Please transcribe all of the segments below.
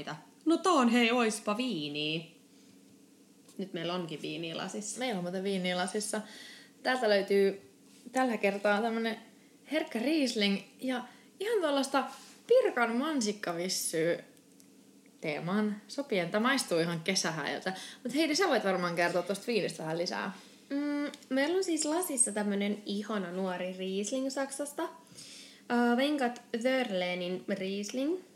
mitä. No tää on hei, oispa viini. Nyt meillä onkin viini lasissa. Meillä on muuten viinilasissa. Täältä löytyy tällä kertaa tämmönen herkkä Riesling ja ihan tuollaista Pirkan mansikkavissyä teemaan sopien. Tämä maistuu ihan kesähäiltä. Mutta Heidi, sä voit varmaan kertoa tuosta viinistä vähän lisää. Mm, meillä on siis lasissa tämmönen ihana nuori Riesling Saksasta. Uh, Venkat Wörlenin Riesling.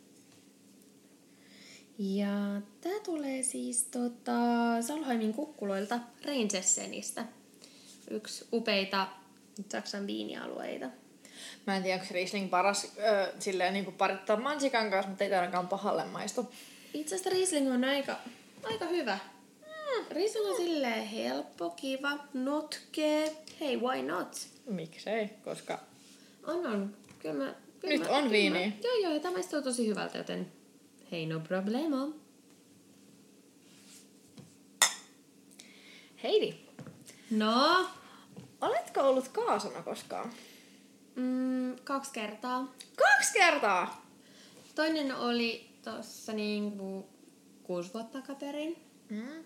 Ja tää tulee siis tota, Salheimin kukkuloilta Reinsessenistä. Yksi upeita Saksan viinialueita. Mä en tiedä, onko Riesling paras öö, silleen niin kuin parittaa mansikan kanssa, mutta ei ainakaan pahalle maistu. Itse asiassa Riesling on aika, aika hyvä. Mm, Riesling on silleen helppo, kiva, notkee. Hei, why not? Miksei, koska On, on. Kyllä mä, kyllä Nyt mä, on viiniä. Mä, joo, joo, ja tämä maistuu tosi hyvältä, joten hei, no problemo. Heidi, No, oletko ollut kaasona koskaan? mm, kaksi kertaa. Kaksi kertaa! Toinen oli tuossa niinku kuusi vuotta takaperin. Mm.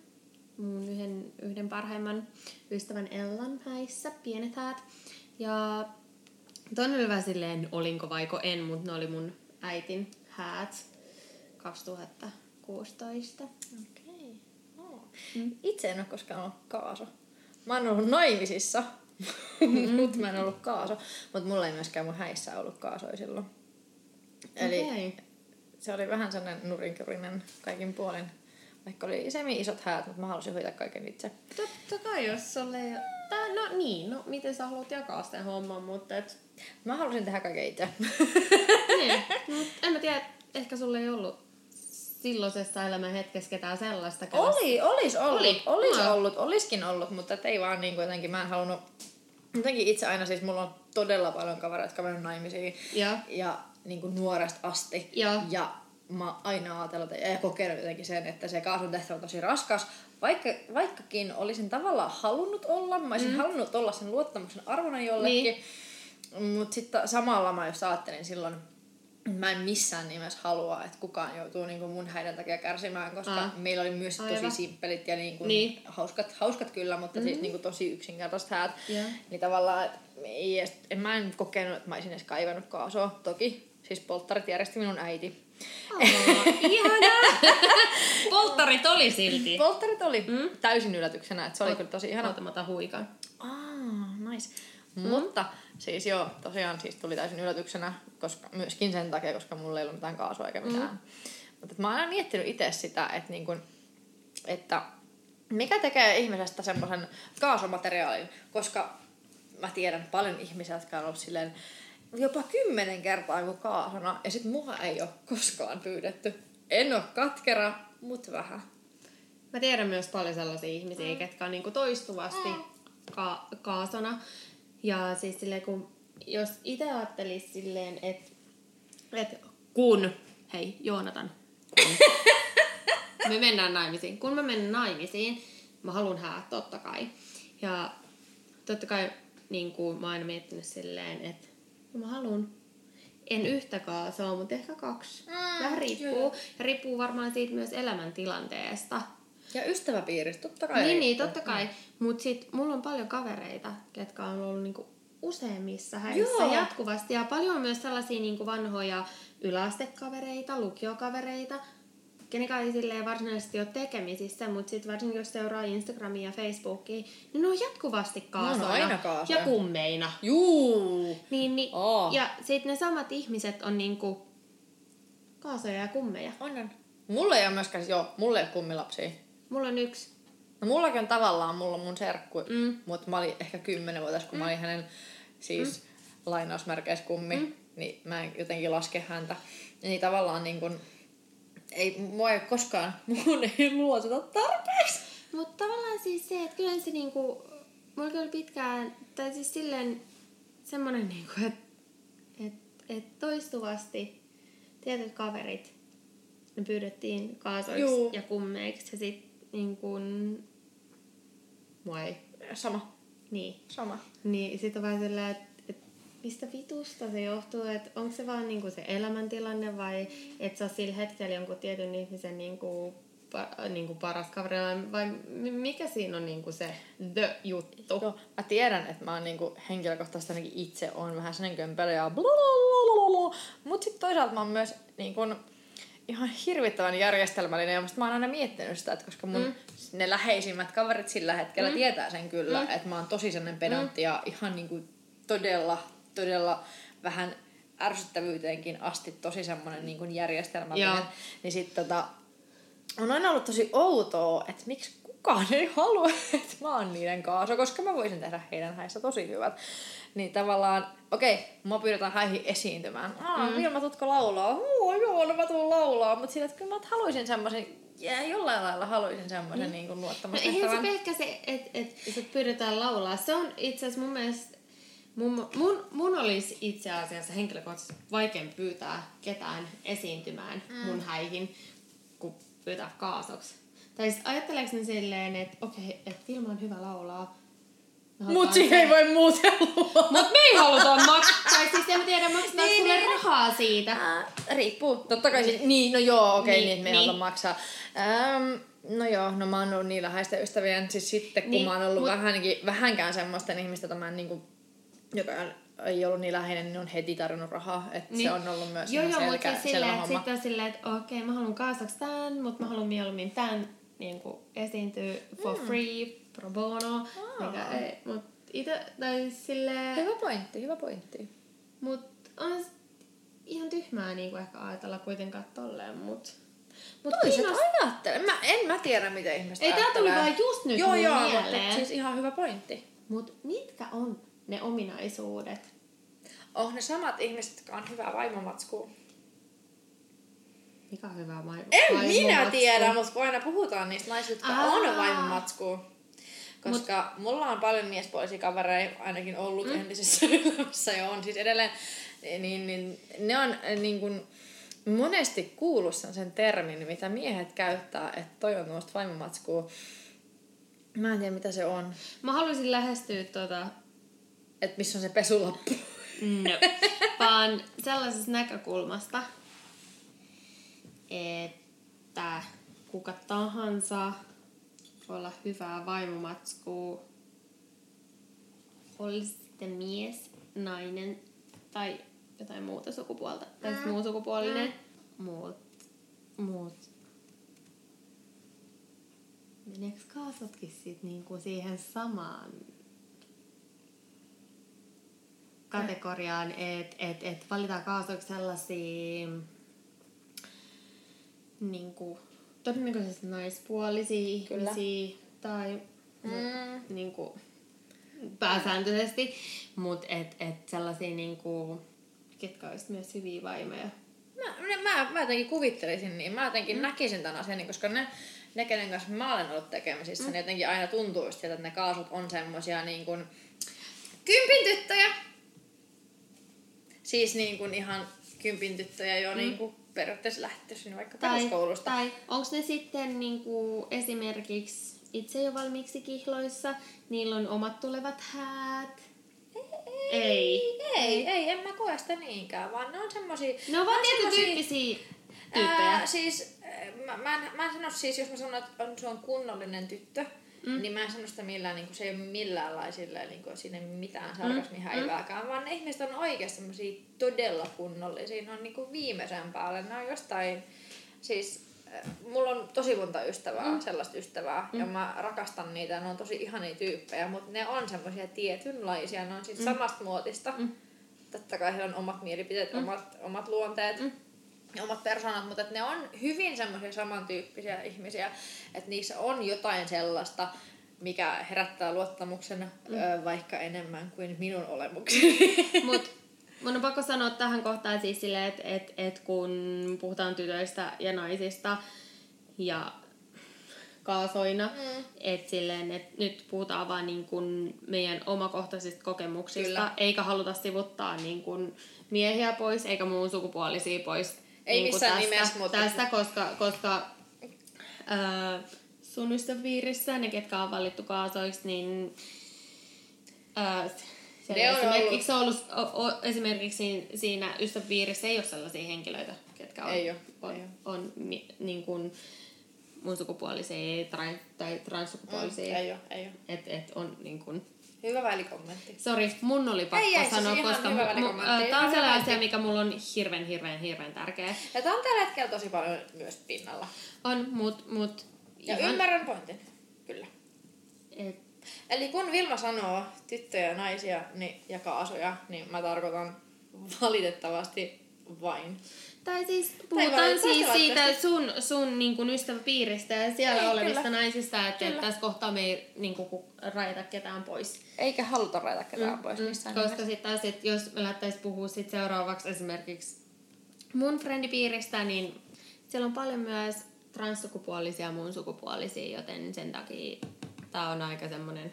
mun yhden, yhden parhaimman ystävän Ellan häissä, pienet häät. Ja toinen oli vähän silleen, olinko vaiko en, mutta ne oli mun äitin häät 2016. Okei. Oh. Mm. Itse en ole koskaan ollut kaaso. Mä oon ollut naimisissa, mm. mutta mä en ollut kaaso. Mutta mulla ei myöskään mun häissä ollut kaasoi silloin. Eli Okei. se oli vähän sellainen nurinkurinen kaikin puolin. Vaikka oli semi isot häät, mutta mä halusin hoitaa kaiken itse. Totta kai, jos sulle ei Tää, no niin, no miten sä haluat jakaa sen homman, mutta et... Mä halusin tehdä kaiken itse. niin, mut en mä tiedä, ehkä sulle ei ollut silloisessa elämän hetkessä ketään sellaista. kenestä- Oli, olis ollut, Oli? oli. olis Joo. ollut, oliskin ollut, mutta et ei vaan niinku jotenkin, mä en halunnut, jotenkin itse aina siis mulla on todella paljon kavereita, jotka mennyt naimisiin Joo. ja niinku nuoresta asti. Joo. Ja mä aina ajatellut ja kokenut jotenkin sen, että se kaasun tehtävä on tosi raskas. Vaikka, vaikkakin olisin tavallaan halunnut olla, mä olisin mm. halunnut olla sen luottamuksen arvona jollekin. Niin. Mutta sitten samalla mä just ajattelin silloin, mä en missään nimessä halua, että kukaan joutuu niinku mun häiden takia kärsimään, koska ah. meillä oli myös Aivan. tosi simppelit ja niinku Niin. hauskat, hauskat kyllä, mutta mm-hmm. siis niinku tosi yksinkertaiset häät. Joo. Niin tavallaan, ei edes, en mä en kokenut, että mä olisin edes kaivannut kaasua. Toki, siis polttarit järjesti minun äiti. Oh, ihanaa! Polttarit oli silti. Polttarit oli mm. täysin yllätyksenä, että se oli Ot- kyllä tosi ihana. Oota, mä otan huikan. Ah, nice. Mm. Mutta siis joo, tosiaan siis tuli täysin yllätyksenä, koska, myöskin sen takia, koska mulla ei ollut mitään kaasua eikä mitään. Mm. Mutta mä oon aina miettinyt itse sitä, että, niin kun, että mikä tekee ihmisestä semmoisen kaasumateriaalin, koska mä tiedän paljon ihmisiä, jotka on ollut silleen jopa kymmenen kertaa joku kaasuna, ja sit mua ei ole koskaan pyydetty. En ole katkera, mut vähän. Mä tiedän myös paljon sellaisia ihmisiä, mm. ketkä on niinku toistuvasti ka- kaasona. Ja siis silleen, kun jos itse ajattelisi silleen, että et kun, hei Joonatan, me mennään naimisiin. Kun mä menen naimisiin, mä haluan häät totta kai. Ja totta kai niin kuin mä oon aina miettinyt silleen, että mä haluan en yhtä kaasoa, mutta ehkä kaksi. Mm, Vähän riippuu. Ja riippuu varmaan siitä myös elämäntilanteesta. Ja ystäväpiiristä, totta kai. Niin, niin, totta kai. Mutta sit mulla on paljon kavereita, ketkä on ollut niinku useimmissa häissä Joo. jatkuvasti. Ja paljon on myös sellaisia niinku vanhoja yläastekavereita, lukiokavereita, kenenkään ei silleen varsinaisesti ole tekemisissä, mutta sitten varsinkin jos seuraa Instagramia ja Facebookia, niin ne on jatkuvasti kaasoina aina kaasoja. ja kummeina. Juu! Niin, niin, Oo. Ja sitten ne samat ihmiset on niinku kaasoja ja kummeja. On, on. Mulla ei ole myöskään, joo, mulla ei ole kummilapsia. Mulla on yksi. No mullakin on tavallaan, mulla on mun serkku, Mm. mutta mä olin ehkä kymmenenvuotias, kun mm. mä olin hänen siis mm. lainausmerkeissä kummi, mm. niin mä en jotenkin laske häntä. Niin tavallaan niin kun, ei, mua ei koskaan, mun ei luoteta tarpeeksi. Mutta tavallaan siis se, että kyllä se niinku, mulla kyllä pitkään, tai siis silleen semmonen niinku, että et, et toistuvasti tietyt kaverit, ne pyydettiin kaasoiksi Juu. ja kummeiksi ja sit niinku, mua ei, Sama, niin. sama. Niin sit on vähän silleen, että et, mistä vitusta se johtuu, että onko se vaan niinku se elämäntilanne vai että sä oot sillä hetkellä jonkun tietyn ihmisen niinku, pa, niinku paras kaveri vai mikä siinä on niinku se the juttu? Joo, mä tiedän, että mä oon niinku henkilökohtaisesti ainakin itse on vähän sellainen kömpelö ja mutta sitten toisaalta mä oon myös niinku, ihan hirvittävän järjestelmällinen ja musta mä oon aina miettinyt sitä, että koska mun mm. ne läheisimmät kaverit sillä hetkellä mm. tietää sen kyllä, mm. että mä oon tosi sellainen pedantti mm. ja ihan niinku todella, todella vähän ärsyttävyyteenkin asti tosi semmoinen niin kuin järjestelmällinen. Joo. Niin sit tota, on aina ollut tosi outoa, että miksi kukaan ei halua, että mä oon niiden kanssa, koska mä voisin tehdä heidän häissä tosi hyvät. Niin tavallaan, okei, mä pyydetään häihin esiintymään. Aa, mm. Vilma, tutko laulaa? Oo, joo, no mä tuun laulaa. Mutta sillä, että kyllä mä haluaisin semmoisen ja jollain lailla haluaisin semmoisen mm. niin luottamustehtävän. No eihän se pelkkä se, että et, et pyydetään laulaa. Se on itse asiassa mun mielestä Mun, mun, mun olisi itse asiassa henkilökohtaisesti vaikein pyytää ketään esiintymään mm. mun häihin, kuin pyytää kaasoksi. Tai siis ajatteleeko ne silleen, että okei, okay, että Vilma on hyvä laulaa, Mut siihen ei voi muuten Mut me ei haluta maksaa. Tai siis en tiedä, maksetaanko niin, sulle niin. rahaa siitä. Äh, riippuu. Totta kai siis, niin, no joo, okei, okay, niin, niin, me ei niin. maksaa. Ähm, no joo, no mä oon ollut niin läheisten ystävien, siis sitten kun niin, mä oon ollut mut... vähänkin, vähänkään semmoisten ihmistä, että mä niinku, joka ei ollut niin läheinen, niin on heti tarjonnut rahaa. Että niin. se on ollut myös Joo, joo, mutta siis silleen, että sitten on silleen, että okei, okay, mä haluan kaasaksi tämän, mutta mä haluan mieluummin tämän niin kuin esiintyä for mm. free, pro bono. Oh. Mikä ei, mut ite, tai silleen... Hyvä pointti, hyvä pointti. Mut on ihan tyhmää niin kuin ehkä ajatella kuitenkaan tolleen, mut... Mut Toiset kiinnost... ajattele. Mä, en mä tiedä, mitä ihmiset Ei, tää tuli vaan just nyt Joo, joo, mieleen. mutta siis ihan hyvä pointti. Mut mitkä on ne ominaisuudet? Oh, ne samat ihmiset, jotka on hyvä vaimomatsku. Mikä on hyvä vaimo? En minä tiedä, mutta aina puhutaan niistä naisista, jotka Aa. on vaimomatsku. Koska Mut, mulla on paljon miespuolisia kavereita ainakin ollut mm. entisessä elämässä ja on siis edelleen, niin, niin ne on niin kuin, monesti kuullut sen, sen termin, mitä miehet käyttää, että toi on tuosta vaimomatskua. Mä en tiedä, mitä se on. Mä haluaisin lähestyä tuota... Että missä on se pesulappu. No. Vaan sellaisesta näkökulmasta, että kuka tahansa voi olla hyvää vaimomatskua, olisi sitten mies, nainen tai jotain muuta sukupuolta, tai mm. muu sukupuolinen, mm. muut, muut. Meneekö kaasotkin sit niinku siihen samaan kategoriaan, että et, et valitaan kaasoiksi sellaisia niinku, todennäköisesti naispuolisia Kyllä. ihmisiä tai mm. niin kuin, pääsääntöisesti, mutta et, et sellaisia niin kuin, ketkä olisivat myös hyviä vaimoja. Mä, mä, mä jotenkin kuvittelisin niin. Mä jotenkin mm. näkisin tämän asian, niin koska ne, ne, kenen kanssa mä olen ollut tekemisissä, mm. niin jotenkin aina tuntuu että ne kaasut on semmosia niin kuin kympin tyttöjä. Siis niin kuin ihan kympin tyttöjä jo mm. niin kuin periaatteessa lähtöisin vaikka tai, peruskoulusta. Tai onko ne sitten niin kuin esimerkiksi itse jo valmiiksi kihloissa, niillä on omat tulevat häät? Ei, ei, ei, ei, en mä koe sitä niinkään, vaan ne on semmosia... Ne on vaan tietyn tyyppisiä tyyppejä. Ää, siis, mä, mä, mä en sano siis, jos mä sanon, että on, se on kunnollinen tyttö, Mm. Niin mä en sano sitä millään, niin kuin, se ei ole millään lailla niin kuin, siinä ei mitään sarkasmi mm. häivääkään, mm. vaan ne ihmiset on oikeasti semmosia todella kunnollisia. Ne on niin kuin viimeisen päälle. Ne on jostain, siis äh, mulla on tosi monta ystävää, mm. sellaista ystävää, mm. ja mä rakastan niitä, ne on tosi ihania tyyppejä, mutta ne on semmoisia tietynlaisia, ne on siis mm. samasta muotista. Mm. Totta kai heillä on omat mielipiteet, mm. omat, omat luonteet. Mm omat persoonat, mutta ne on hyvin semmoisia samantyyppisiä ihmisiä, että niissä on jotain sellaista, mikä herättää luottamuksen mm. ö, vaikka enemmän kuin minun olemukseni. Mut mun on pakko sanoa tähän kohtaan siis silleen, että et, et kun puhutaan tytöistä ja naisista ja kaasoina, mm. että silleen, että nyt puhutaan vaan niin kuin meidän omakohtaisista kokemuksista, Kyllä. eikä haluta sivuttaa niin kuin miehiä pois, eikä muun sukupuolisia pois ei niin missään tästä, nimessä, mutta... Tästä, koska, koska ää, sun ystäviirissä, ne ketkä on valittu kaasoiksi, niin siellä Ne on esimerkiksi, ollut. O, o, esimerkiksi siinä, ystäväpiirissä ei ole sellaisia henkilöitä, ketkä on, Ei oo, on, ei oo. on niin kuin mun sukupuolisia tai, tai transsukupuolisia. Ei oo, ei oo. Et, et on niin kuin, Hyvä välikommentti. Sori, mun oli pakko Ei, ei, se sanoa, ihan koska mu, tää on Ihan sellainen asia, mikä mulla on hirveän, hirveän, hirveän tärkeä. Ja tää on tällä hetkellä tosi paljon myös pinnalla. On, mut, mut Ja ymmärrän pointin, kyllä. et, Eli kun Vilma sanoo tyttöjä, naisia niin, ja kaasuja, niin mä tarkoitan valitettavasti vain. Tai siis Tai puhutaan valitettavasti siis siitä sun, sun niin kuin ystäväpiiristä ja siellä Ei, olevista kyllä. naisista, että Kyllä. tässä kohtaa me ei niin kuin, rajata ketään pois. Eikä haluta rajata ketään pois missään Koska nimessä. sitten taas, että jos me lähtäisiin puhua sit seuraavaksi esimerkiksi mun frendipiiristä, niin siellä on paljon myös transsukupuolisia ja mun sukupuolisia, joten sen takia tää on aika semmonen,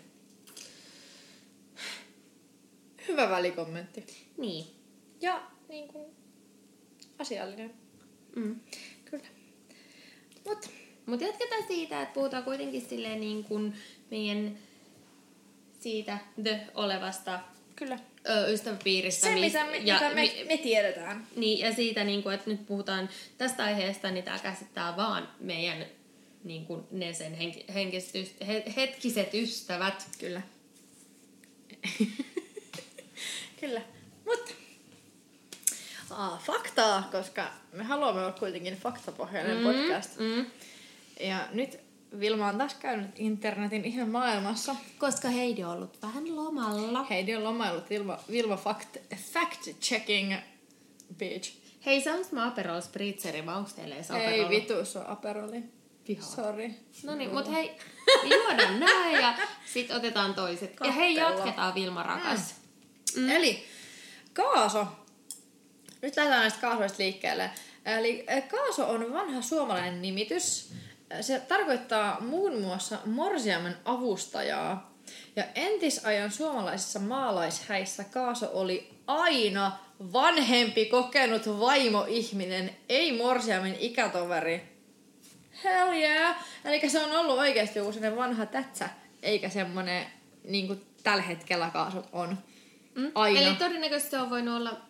Hyvä välikommentti. niin. Ja niin kuin, asiallinen. Mm. Kyllä. Mut Mutta jatketaan siitä, että puhutaan kuitenkin silleen niin kuin meidän siitä the olevasta kyllä. ö, ystäväpiiristä. Se, mis- mitä, me, mitä me, mi- me tiedetään. niin, ja siitä, niin kuin, että nyt puhutaan tästä aiheesta, niin tämä käsittää vaan meidän niin kuin ne sen henki, henkiset, hetkiset ystävät. Kyllä. Kyllä. Mutta Aa, faktaa, koska me haluamme olla kuitenkin faktapohjainen mm, podcast. Mm. Ja nyt Vilma on taas käynyt internetin ihan maailmassa. Koska Heidi on ollut vähän lomalla. Heidi on lomaillut Vilma, Vilma fact, fact checking bitch. Hei, saanko mä Aperol Spritzeri, vai onko teillä edes Ei Aperol? vitu, se on Aperoli. Vihaa. Sorry. No niin, mutta hei, juodaan näin ja sitten otetaan toiset. Ja hei, jatketaan Vilma rakas. Mm. Eli kaaso. Nyt lähdetään näistä kaasoista liikkeelle. Eli äh, kaaso on vanha suomalainen nimitys. Äh, Se tarkoittaa muun muassa morsiamen avustajaa. Ja entisajan suomalaisissa maalaishäissä kaaso oli aina vanhempi kokenut vaimoihminen, ei morsiamen ikätoveri. Hell yeah! Eli se on ollut oikeasti joku vanha tätsä, eikä semmonen niin kuin tällä hetkellä kaasut on. Mm? Aina. Eli todennäköisesti se on voinut olla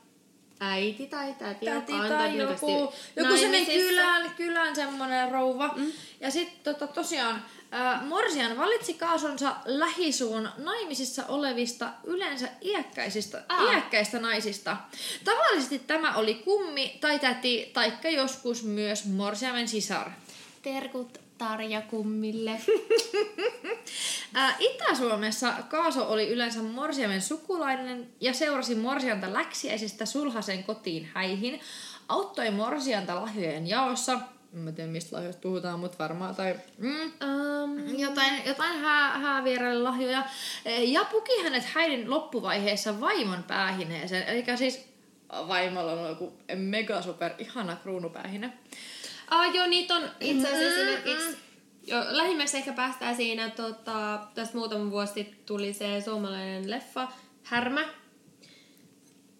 äiti tai täti, Täti joka on tai todennäköisesti joku, joku naimisissa. kylän, kylän semmonen rouva. Mm. Ja sitten tota, tosiaan äh, Morsian valitsi kaasonsa lähisuun naimisissa olevista yleensä iäkkäisistä, Aa. iäkkäistä naisista. Tavallisesti tämä oli kummi tai täti, taikka joskus myös morsiamen sisar. Terkut Tarja kummille. Ää, Itä-Suomessa Kaaso oli yleensä morsiamen sukulainen ja seurasi morsianta läksiäisistä sulhasen kotiin häihin, auttoi morsianta lahjojen jaossa, en mä tiedä mistä lahjoista puhutaan, mutta varmaan, tai mm, um, jotain, jotain hää, häävieraille lahjoja, E, ja puki hänet häidin loppuvaiheessa vaimon päähineeseen, eli siis vaimolla on joku mega super ihana kruunupäähine. Ah, joo, niitä on itse asiassa esimerkiksi... Jo, lähimmäksi ehkä päästään siinä, tota, tästä muutama vuosi sitten tuli se suomalainen leffa Härmä.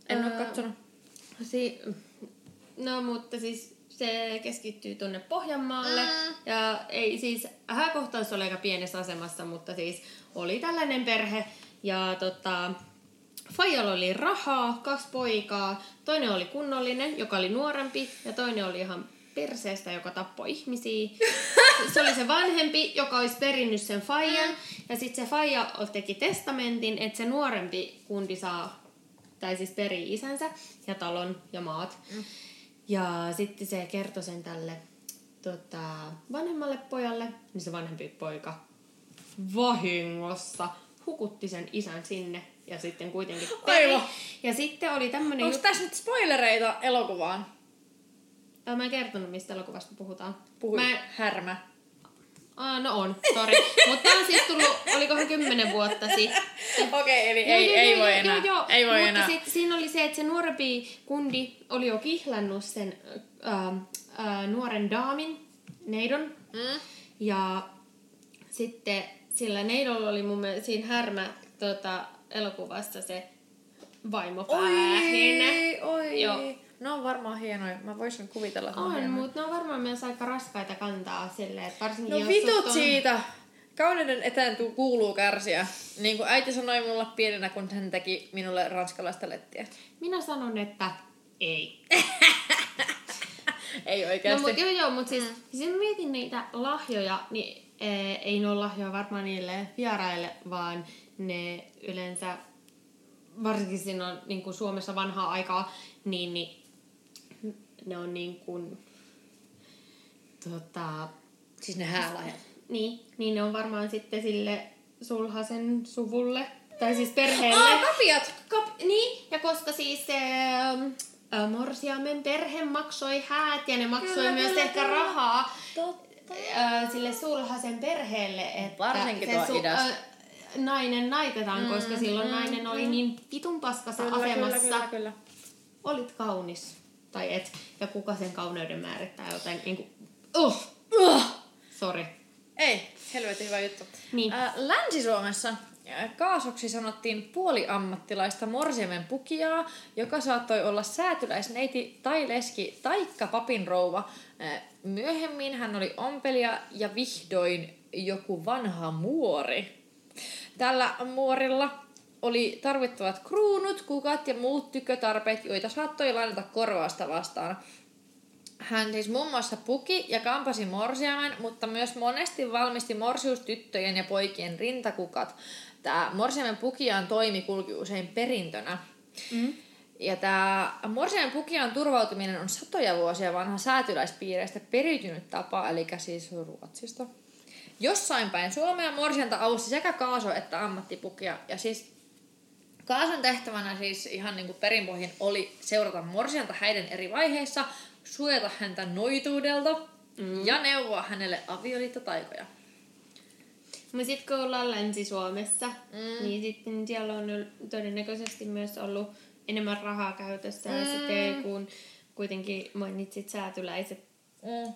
En Ää, ole katsonut. Si- no, mutta siis se keskittyy tuonne Pohjanmaalle. Mm. Ja ei siis, hääkohtaus oli aika pienessä asemassa, mutta siis oli tällainen perhe. Ja tota, Fajalla oli rahaa, kaksi poikaa. Toinen oli kunnollinen, joka oli nuorempi. Ja toinen oli ihan perseestä, joka tappoi ihmisiä. Se oli se vanhempi, joka olisi perinnyt sen Fajan. Ja sitten se Faija teki testamentin, että se nuorempi kundi saa, tai siis perii isänsä ja talon ja maat. Ja sitten se kertoi sen tälle tota, vanhemmalle pojalle, niin se vanhempi poika vahingossa hukutti sen isän sinne ja sitten kuitenkin peri. Aivan. Ja sitten oli tämmönen Onko tässä nyt spoilereita elokuvaan? Mä en kertonut mistä elokuvasta puhutaan. Puhuin. Mä, Härmä. aa, no on, sorry. Mutta tää on siis tullut, olikohan kymmenen vuotta sitten. Okei, eli Joo, ei, joo, ei joo, voi joo, enää. Joo, joo. Ei voi Mutta enää. Sit, siinä oli se, että se nuorempi kundi oli jo kihlannut sen ää, ää, nuoren daamin, neidon. Mm. Ja sitten sillä neidolla oli mun mielestä siinä härmä tota, elokuvassa se vaimopäähine. Oi, oi. Joo. Ne on varmaan hienoja. Mä voisin kuvitella. On, mutta ne on varmaan myös aika raskaita kantaa silleen, että varsinkin No vitut on... siitä. Kauneuden eteen kuuluu kärsiä. Niin kuin äiti sanoi mulle pienenä, kun hän teki minulle ranskalaista lettiä. Minä sanon, että ei. Ei No, oikeasti. mut, joo, joo, mutta siis, mm. siis mä mietin niitä lahjoja, niin ee, ei ne ole lahjoja varmaan niille vieraille, vaan ne yleensä, varsinkin siinä on niin kuin Suomessa vanhaa aikaa, niin, niin ne on niin kuin, tota, Siis ne häälahjat. niin, niin ne on varmaan sitten sille sulhasen suvulle, tai siis perheelle. Aa, kapiat! Kap, niin, ja koska siis se ä, Morsiamen perhe maksoi häät ja ne maksoi Kyllä, myös kyllä, ehkä kyllä. rahaa Totta. ä, sille sulhasen perheelle, että Varsinkin se tuo idässä. ä, nainen naitetaan, mm, koska silloin mm, nainen oli niin vitun paskassa asemassa. kyllä. Olit kaunis. Tai et. Ja kuka sen kauneuden määrittää joten niinku... Uh, Uh! sorry. Ei, helvetin hyvä juttu. Niin. Ää, Länsi-Suomessa ää, kaasoksi sanottiin puoliammattilaista morsiamen pukijaa, joka saattoi olla säätyläisneiti tai leski taikka papin rouva. Ää, Myöhemmin hän oli ompelija ja vihdoin joku vanha muori. Tällä muorilla oli tarvittavat kruunut, kukat ja muut tykötarpeet, joita saattoi lainata korvausta vastaan. Hän siis muun muassa puki ja kampasi morsiamen, mutta myös monesti valmisti morsiustyttöjen ja poikien rintakukat. Tämä morsiamen pukiaan toimi kulki usein perintönä. Mm. Ja tämä morsiamen pukiaan turvautuminen on satoja vuosia vanha säätyläispiireistä periytynyt tapa, eli siis Ruotsista. Jossain päin Suomea morsianta avusti sekä kaaso että ammattipukia. Ja siis Kaason tehtävänä siis ihan niin kuin perinpohjin oli seurata morsianta häiden eri vaiheissa, suojata häntä noituudelta mm. ja neuvoa hänelle avioliittotaikoja. Mutta sitten kun ollaan Länsi-Suomessa, mm. niin sitten siellä on todennäköisesti myös ollut enemmän rahaa käytössä. Mm. Ja sitten kun kuitenkin mainitsit säätyläiset. Mm.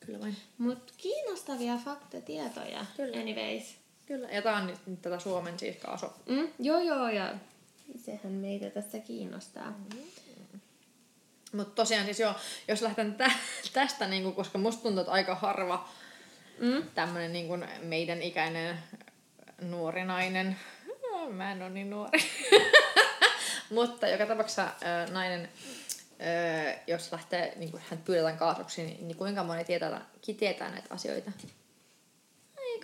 Kyllä vain. Mutta kiinnostavia faktatietoja. Kyllä. Anyways. Kyllä. Ja tää on nyt, nyt tätä Suomen siis kaaso. Mm, joo, joo, ja sehän meitä tässä kiinnostaa. Mm. Mutta tosiaan siis joo, jos lähdetään tä- tästä, niinku, koska musta tuntuu, että aika harva Mm. tämmönen niinku meidän ikäinen nuori nainen, no, mä en ole niin nuori, mutta joka tapauksessa äh, nainen, äh, jos lähtee, niin hän pyydetään kaasuksi, niin, niin kuinka moni tietää, tietää näitä asioita?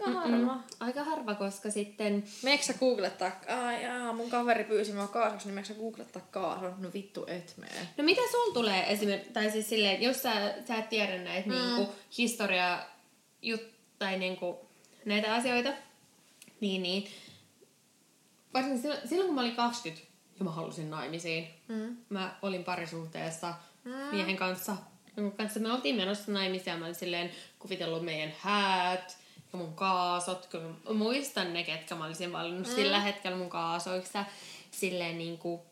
Aika harva. Mm. Aika harva, koska sitten... Meneekö sä googlettaa, ai jaa, mun kaveri pyysi mua kaasuksi, niin meneekö sä googlettaa kaasu? No vittu et mee. No mitä sul tulee esimerkiksi, tai siis silleen, jos sä, sä et tiedä näitä mm. niinku, historia jut, tai niinku, näitä asioita, niin, niin varsinkin silloin, silloin, kun mä olin 20 ja mä halusin naimisiin, Mm. mä olin parisuhteessa mm. miehen kanssa, jonka kanssa me oltiin menossa naimisiin ja mä olin silleen kuvitellut meidän häät ja mun kaasot. Kyllä mä muistan ne, ketkä mä olisin valinnut mm. sillä hetkellä mun kaasoiksi. ja Silleen niinku,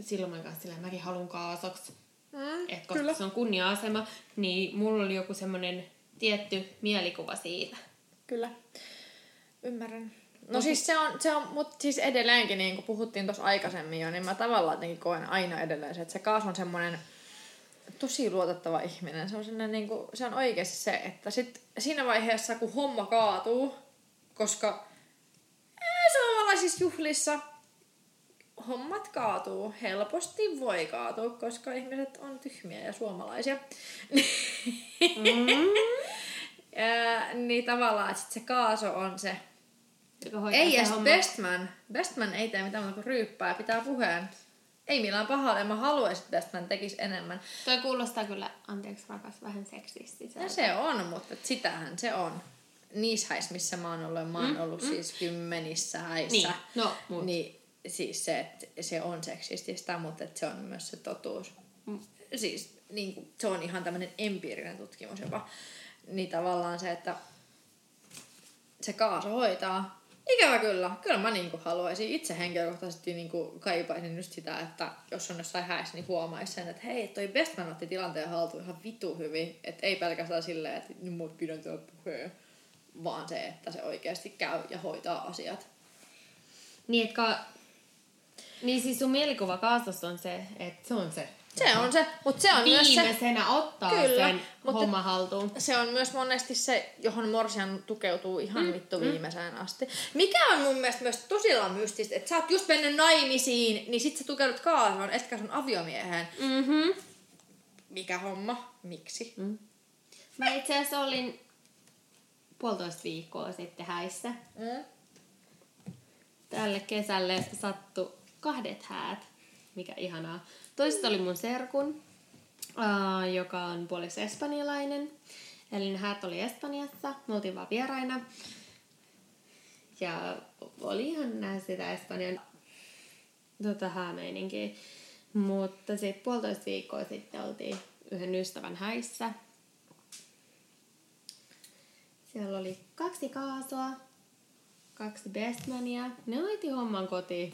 silloin mä kanssa silleen, mäkin haluan kaasoksi. Mm, Et koska se on kunnia-asema, niin mulla oli joku semmoinen tietty mielikuva siitä. Kyllä. Ymmärrän. No siis se on, se on mutta siis edelleenkin, niin kuin puhuttiin tuossa aikaisemmin jo, niin mä tavallaan jotenkin koen aina edelleen se, että se Kaas on semmoinen tosi luotettava ihminen. Se on, sellainen, niin kuin, se on oikeasti se, että sit siinä vaiheessa, kun homma kaatuu, koska suomalaisissa juhlissa hommat kaatuu. Helposti voi kaatua, koska ihmiset on tyhmiä ja suomalaisia. Mm. Ää, niin tavallaan, että sit se kaaso on se. Ei edes bestman. Bestman ei tee mitään muuta kuin ryyppää ja pitää puheen. Ei millään pahalla, mä haluaisin, että bestman tekisi enemmän. Toi kuulostaa kyllä, anteeksi rakas, vähän seksistiseltä. Ja se on, mutta sitähän se on. Niissä häissä, missä mä oon ollut, mä oon ollut siis kymmenissä häissä. Niin, no, mut. Niin siis se, että se on seksististä, mutta että se on myös se totuus. Mm. Siis niin kuin, se on ihan tämmöinen empiirinen tutkimus jopa. Niin tavallaan se, että se kaaso hoitaa. Ikävä kyllä. Kyllä mä niinku haluaisin itse henkilökohtaisesti niinku kaipaisin just sitä, että jos on jossain häissä, niin huomaisi sen, että hei, toi Bestman otti tilanteen haltuun ihan vitu hyvin. Että ei pelkästään silleen, että nyt muut pidän tuolla puheen, vaan se, että se oikeasti käy ja hoitaa asiat. Niin, että ka... niin siis sun mielikuva kaastossa on se, että se on se Se on se, mutta se on myös se, viimeisenä ottaa Kyllä, sen mutta- homma haltuun. se on myös monesti se, johon Morsian tukeutuu ihan mm, vittu viimeiseen asti. Mikä on mun mielestä myös tosiaan mystistä, että sä oot just mennyt naimisiin, niin sit sä tukeudut kaasuun, etkä sun aviomieheen. Mhm. Mikä homma? Miksi? Mm. Mä itse asiassa olin puolitoista viikkoa sitten häissä. Mm. Tälle kesälle sattu kahdet häät, mikä ihanaa. Toiset oli mun serkun, ää, joka on puoliksi espanjalainen. Eli ne häät oli Espanjassa, me oltiin vaan vieraina. Ja oli ihan nähdä sitä Espanjan tota, häämeininkiä. Mutta sitten puolitoista viikkoa sitten oltiin yhden ystävän häissä. Siellä oli kaksi kaasua, kaksi bestmania. Ne hoiti homman kotiin.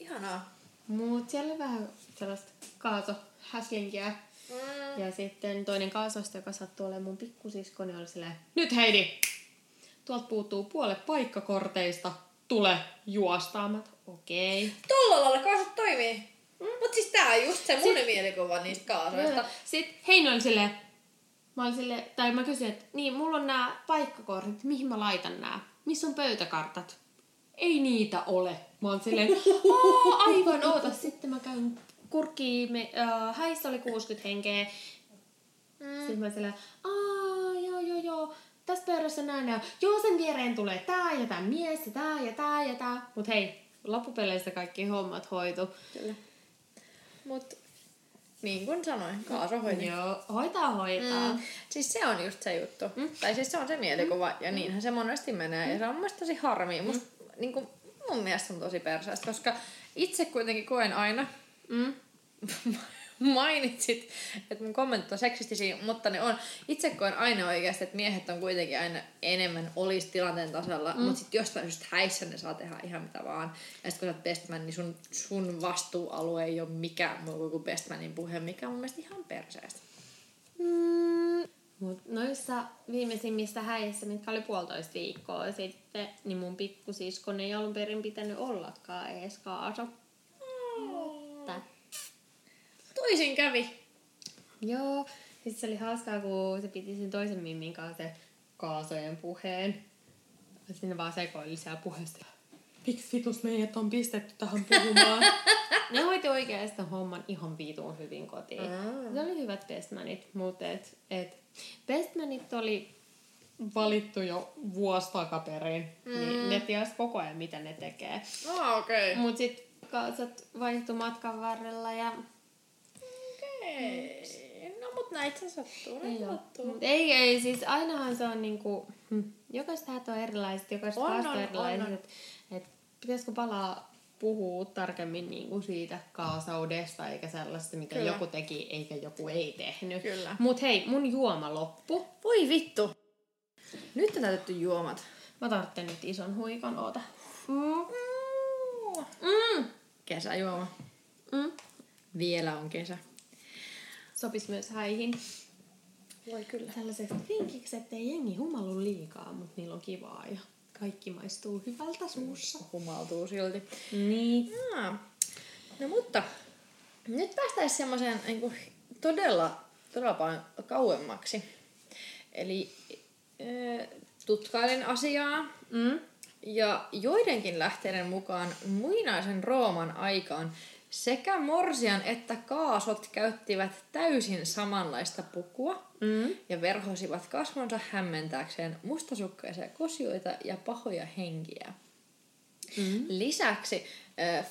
Ihanaa. Mut siellä oli vähän sellaista kaaso-häslinkiä. Mm. Ja sitten toinen kaasosta, joka sattui olemaan mun pikkusisko, niin oli silleen, nyt Heidi, tuolta puuttuu puolet paikkakorteista, tule juostaamat. Okei. Tuolla lailla kaasut toimii. Mm. Mut siis tää on just se mun mielikuva niistä kaasuista. Sitten Heino oli silleen, mä olin silleen, tai mä kysyin, että niin, mulla on nämä paikkakortit, mihin mä laitan nämä? Missä on pöytäkartat? Ei niitä ole. Mä oon silleen, aivan oota. Sitten mä käyn kurkkiin, me, äh, häissä oli 60 henkeä. Mm. Sitten mä silleen, aa, joo, joo, joo. Tässä pöydässä näin ja joo, sen viereen tulee tää ja tää mies ja tää ja tää ja tää. Mut hei, loppupeleissä kaikki hommat hoitu. Kyllä. Mut niin kuin sanoin, kaasu hoiti. Joo, hoitaa hoitaa. Mm. Siis se on just se juttu. Mm. Tai siis se on se mielikuva, ja niinhän se monesti menee. Ja se on mun mielestä tosi harmi. Must, niin kuin, mun mielestä on tosi perseestä, koska itse kuitenkin koen aina, Mm. mainitsit, että mun kommentit on seksistisiä, mutta ne on. Itse koen aina oikeasti, että miehet on kuitenkin aina enemmän olisi tilanteen tasalla, mm. mutta sitten jostain syystä häissä ne saa tehdä ihan mitä vaan. Ja sitten kun sä oot bestman, niin sun, sun vastuualue ei ole mikään muu kuin bestmanin puhe, mikä on mun mielestä ihan perseestä. Mm. Mut noissa viimeisimmissä häissä, mitkä oli puolitoista viikkoa sitten, niin mun pikkusiskon ei alun perin pitänyt ollakaan ees kaaso. Mutta Toisin kävi. Joo, siis se oli hauskaa, kun se piti sen toisen mimmin kanssa se kaasojen puheen. Ja Sinne vaan sekoili siellä puheesta. Miksi vitus meidät on pistetty tähän puhumaan? ne hoiti oikeasti homman ihan viituun hyvin kotiin. Aa. Se oli hyvät bestmanit, mutta et, et bestmanit oli valittu jo vuosi takaperin. Mm. Niin ne ties koko ajan, mitä ne tekee. Ah, okei. Okay. Mut sit kaasat vaihtui matkan varrella ja Okei. No mut näitä se sattuu, näitä sattuu. Mut ei, ei, siis ainahan se on niinku, hm, jokaista häät on erilaiset, jokaista On, on, on erilaiset. on, on. Et, et pitäisikö palaa puhua tarkemmin niinku siitä kaasaudesta, eikä sellaista, mitä Kyllä. joku teki, eikä joku ei tehnyt. Kyllä. Mut hei, mun juoma loppu. Voi vittu. Nyt on täytetty juomat. Mä tarvitsen nyt ison huikon, oota. Mm. Mm. Kesäjuoma. Mm. Vielä on kesä. Sopis myös häihin. Voi kyllä. Sellaiset vinkiksi, ettei jengi humalu liikaa, mutta niillä on kivaa ja kaikki maistuu hyvältä suussa. Humaltuu silti. Niin. Aa. No mutta, nyt päästäisiin semmoiseen niin todella, todella paljon kauemmaksi. Eli äh, tutkailin asiaa Mm. ja joidenkin lähteiden mukaan muinaisen Rooman aikaan sekä morsian että kaasot käyttivät täysin samanlaista pukua Mm. ja verhosivat kasvonsa hämmentääkseen mustasukkaisia kosioita ja pahoja henkiä. Mm. Lisäksi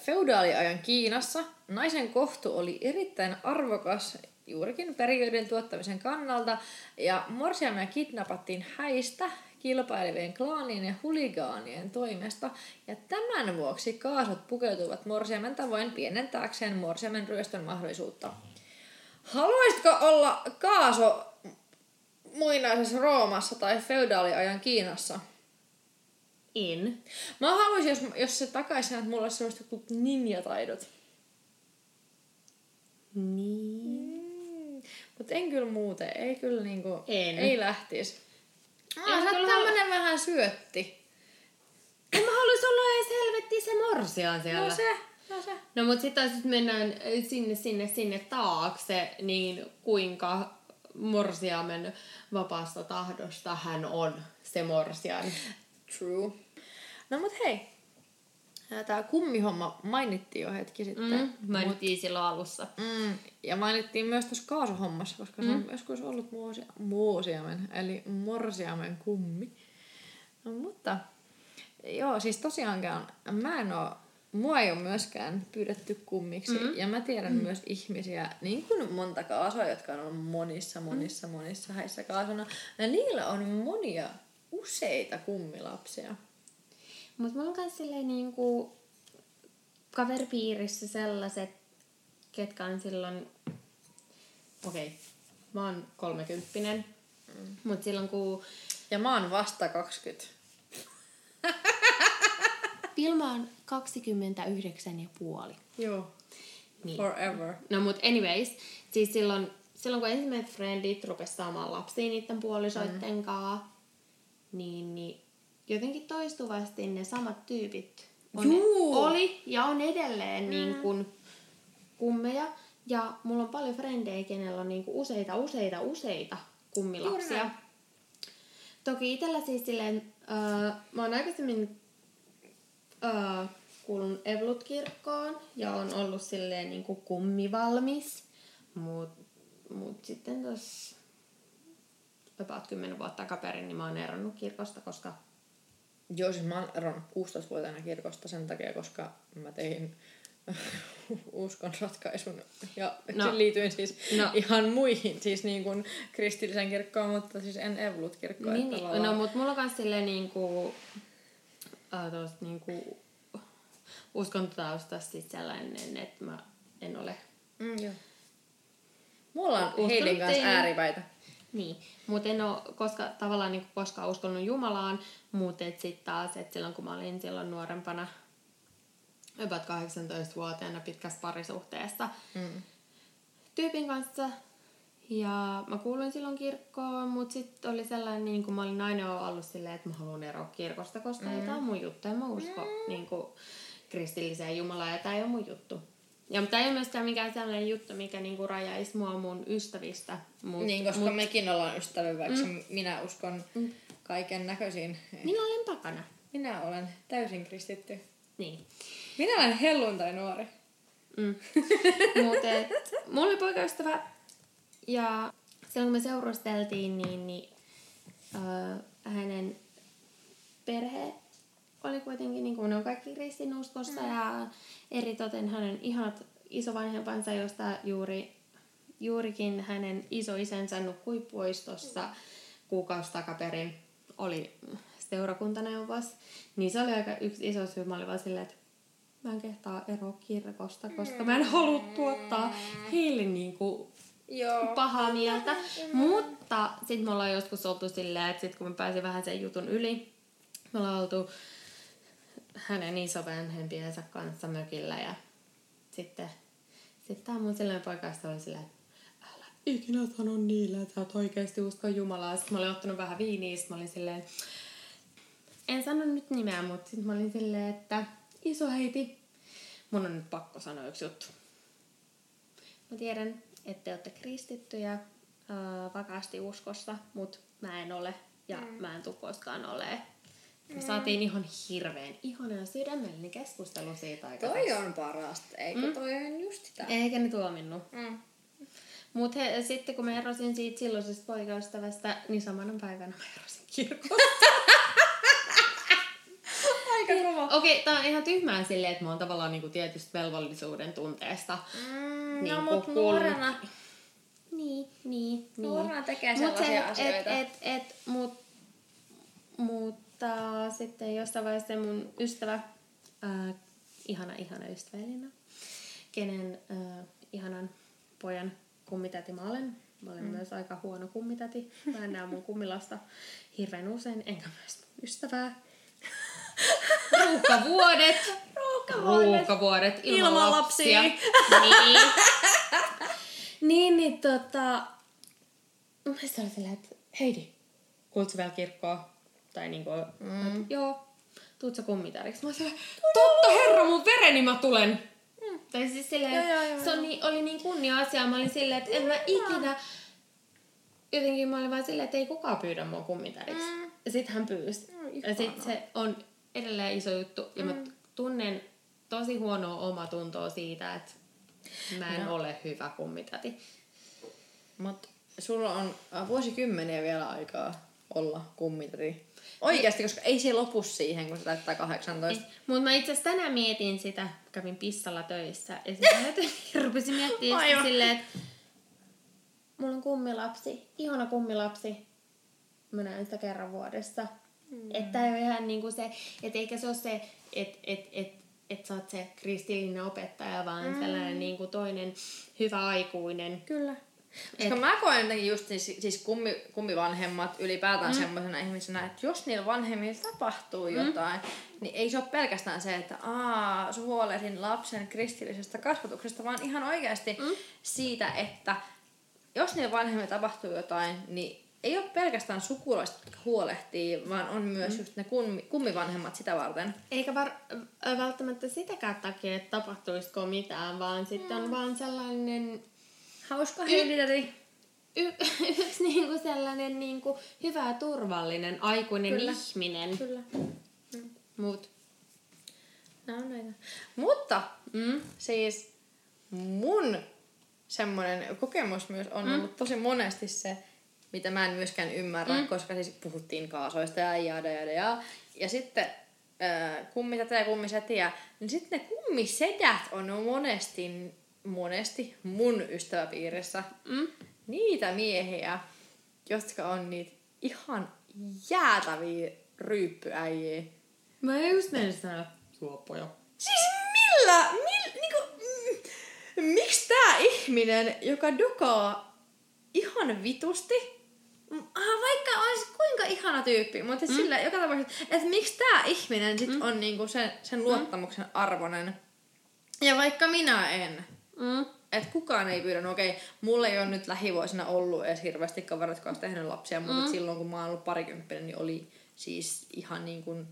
feudaaliajan Kiinassa naisen kohtu oli erittäin arvokas juurikin periöiden tuottamisen kannalta, ja morsiamia kidnappattiin häistä kilpailevien klaanien ja huligaanien toimesta, ja tämän vuoksi kaasot pukeutuvat morsiamen tavoin pienentääkseen morsiamen ryöstön mahdollisuutta. Haluaisitko olla kaaso muinaisessa Roomassa tai feudaaliajan Kiinassa? In. Mä haluaisin, jos, jos se takaisin, että mulla olisi joku ninjataidot. Niin. Mm. Mutta en kyllä muuten, ei kyllä niinku, En. ei lähtis. Aa, sä oot tämmönen vähän syötti. En mä haluais olla edes helvetti se morsian siellä. No se, no se. No mut sitten taas jos mennään sinne, sinne, sinne taakse, niin kuinka morsiamen vapaasta tahdosta hän on se morsian. True. No mut hei. Tämä kummihomma mainittiin jo hetki sitten. Mm, mainittiin silloin alussa. Mm, ja mainittiin myös tuossa kaasuhommassa, koska mm. se on joskus ollut muosia, muosiamen, eli morsiamen kummi. No, mutta joo, siis tosiaankaan mä en oo, mua ei ole myöskään pyydetty kummiksi. Mm. Ja mä tiedän mm. myös ihmisiä, niin kuin monta kaasoa, jotka on ollut monissa, monissa, mm. monissa häissä kaasona. Ja niillä on monia, useita kummilapsia. Mutta mulla on myös silleen niinku kaveripiirissä sellaiset, ketkä on silloin, okei, okay, mä oon kolmekymppinen, mm. mutta silloin kun... Ja mä oon vasta 20. Vilma on 29 ja puoli. Joo. Niin. Forever. No mut anyways, siis silloin, silloin kun ensimmäiset friendit rupesi saamaan lapsia niiden puolisoitten mm. kanssa, niin, niin jotenkin toistuvasti ne samat tyypit on, Juu. oli ja on edelleen mm. niin kuin kummeja. Ja mulla on paljon frendejä, kenellä on niin kuin useita, useita, useita kummilapsia. Toki itsellä siis silleen, äh, mä oon aikaisemmin äh, kuulun Evlut-kirkkoon ja on ollut silleen niin kuin kummivalmis. Mut, mut sitten tuossa about 10 vuotta takaperin, niin mä oon eronnut kirkosta, koska Joo, siis mä oon eronnut 16-vuotiaana kirkosta sen takia, koska mä tein uskon ratkaisun ja no, liityin siis no. ihan muihin, siis niin kuin kristillisen kirkkoon, mutta siis en evlut kirkkoon. Niin, niin. no mutta mulla on myös silleen niin kuin, äh, tosta niin kuin uskontotaustasta siis sellainen, että mä en ole mm, joo. Mulla on Heidin kanssa ääripäitä. Niin, mutta en ole koska, tavallaan niin koskaan uskonut Jumalaan, mutta sitten taas, että silloin kun mä olin silloin nuorempana, about 18-vuotiaana pitkässä parisuhteessa mm. tyypin kanssa, ja mä kuuluin silloin kirkkoon, mutta sitten oli sellainen, niin kuin mä olin aina ollut silleen, että mä haluan eroa kirkosta, koska mm. ei tämä on mun juttu, en mä usko mm. niin kuin, kristilliseen Jumalaan, ja tämä ei ole mun juttu. Ja mutta ei ole myöskään mikään sellainen juttu, mikä niinku rajaisi mua mun ystävistä. Mut, niin, koska mut... mekin ollaan ystäviä, vaikka mm. minä uskon mm. kaiken näköisiin. Minä olen pakana. Minä olen täysin kristitty. Niin. Minä olen helluntai nuori. Mm. Mutta mulla oli poikaystävä ja silloin kun me seurusteltiin, niin, niin äh, hänen perhe oli kuitenkin, niin kuin ne on kaikki kristinuskossa mm. ja eritoten hänen ihanat isovanhempansa, josta juuri, juurikin hänen isoisänsä nukkui puistossa kuukausi takaperin, oli seurakuntaneuvos. Niin se oli aika yksi iso syy. Mä olin vaan silleen, että mä en kehtaa eroa kirkosta, koska mä en halua tuottaa heille niinku Joo. pahaa mieltä. Mutta sitten me ollaan joskus oltu silleen, että sit kun mä pääsin vähän sen jutun yli, me ollaan oltu hänen isovanhempiensa kanssa mökillä ja sitten sitten mun sellainen poikaista oli silleen, että älä ikinä sano niille, että sä oot oikeasti usko Jumalaa. Sitten mä olin ottanut vähän viiniä, sitten mä olin silleen, en sano nyt nimeä, mutta sitten mä olin silleen, että iso heiti, mun on nyt pakko sanoa yksi juttu. Mä tiedän, että te olette kristittyjä äh, vakaasti uskossa, mutta mä en ole ja mm. mä en tule koskaan olemaan me saatiin ihan hirveän ihana sydämellinen keskustelu siitä aika Toi on parasta, eikö mm? toi on just sitä? Eikä ne tuominnut. Mm. Mutta sitten kun mä erosin siitä silloisesta poikaystävästä, niin samana päivänä mä erosin kirkosta. Aika kova. Okei, okay, tää on ihan tyhmää silleen, että mä oon tavallaan niinku tietystä velvollisuuden tunteesta. Mm, niin no mut nuorena. Niin, niin, niin. Nuorena tekee sellaisia mut se, asioita. Et, et, et, mut, mut mutta sitten jossain vaiheessa mun ystävä, äh, ihana, ihana ystävä Elina, kenen äh, ihanan pojan kummitäti mä olen. Mä olen mm. myös aika huono kummitäti. Mä en näe mun kummilasta hirveän usein, enkä myös mun ystävää. Ruuhkavuodet. Ruuhkavuodet. Ruuhkavuodet ilman, ilman lapsia. niin. niin, niin tota... Mä olin silleen, että Heidi, kuulutko vielä kirkkoa? Tai niinku, mm. että joo, tuut sä kummitariksi? Mä sanoin, totta herra, mun vereni mä tulen. Tai siis silleen, Joo, joo, joo, se on niin, oli niin kunnia-asia. Mä olin silleen, että en mä ikinä... Jotenkin mä olin vaan silleen, että ei kukaan pyydä mua kummitädiksi. Mm. Ja sit hän pyysi. No, ja sit se on edelleen iso juttu. Ja Mm. mä tunnen tosi huonoa omatuntoa siitä, että mä en No. ole hyvä kummitäti. Mut sulla on äh, vuosikymmeniä vielä aikaa olla kummitäti. Oikeasti, koska ei se lopu siihen, kun se täyttää 18. Mutta mä itse asiassa tänään mietin sitä, kävin pissalla töissä. Ja sitten mä jotenkin rupesin miettimään silleen, että mulla on kummilapsi, ihana kummilapsi. Mä näen sitä kerran vuodessa. Mm. Että ei ole ihan niinku se, että eikä se ole se, että et, et, et sä oot se kristillinen opettaja, vaan mm. sellainen niinku toinen hyvä aikuinen. Kyllä. Koska mä koen jotenkin just siis, siis kummi, kummivanhemmat ylipäätään mm. semmoisena ihmisenä, että jos niillä vanhemmilla tapahtuu jotain, niin ei se ole pelkästään se, että aa, huolehdin lapsen kristillisestä kasvatuksesta, vaan ihan oikeasti mm. siitä, että jos niillä vanhemmilla tapahtuu jotain, niin ei ole pelkästään sukulaiset, jotka huolehtii, vaan on myös mm. just ne kummi, kummivanhemmat sitä varten. Eikä var, välttämättä sitäkään takia, että tapahtuisiko mitään, vaan sitten on vaan sellainen Hauska henkilöti. y- yksi niinku sellainen niinku hyvä ja turvallinen aikuinen Kyllä. ihminen. Kyllä. Mut. Nämä on näitä. Mutta Mm. siis mun semmoinen kokemus myös on mm. ollut tosi monesti se, mitä mä en myöskään ymmärrä, mm. koska siis puhuttiin kaasoista ja jada jada ja, ja sitten äh, kummitätä ja kummisetiä, niin sitten ne kummisedät on monesti, monesti mun ystäväpiirissä Mm. niitä miehiä, jotka on niitä ihan jäätäviä ryyppyäjiä. Mä just menin sanoa suoppoja. Siis millä, mil, niinku, mm, miksi tää ihminen, joka dokaa ihan vitusti, mm, ah, vaikka olisi kuinka ihana tyyppi, mutta mm. sillä joka tapauksessa, että miksi tää ihminen sit mm. on niinku sen, sen luottamuksen arvoinen. Ja vaikka minä en. Mm. Että kukaan ei pyydä, no okei, mulla ei ole nyt lähivuosina ollut edes hirveästi kavereita, jotka tehnyt lapsia, mutta mm. silloin kun mä oon ollut parikymppinen, niin oli siis ihan niin kuin,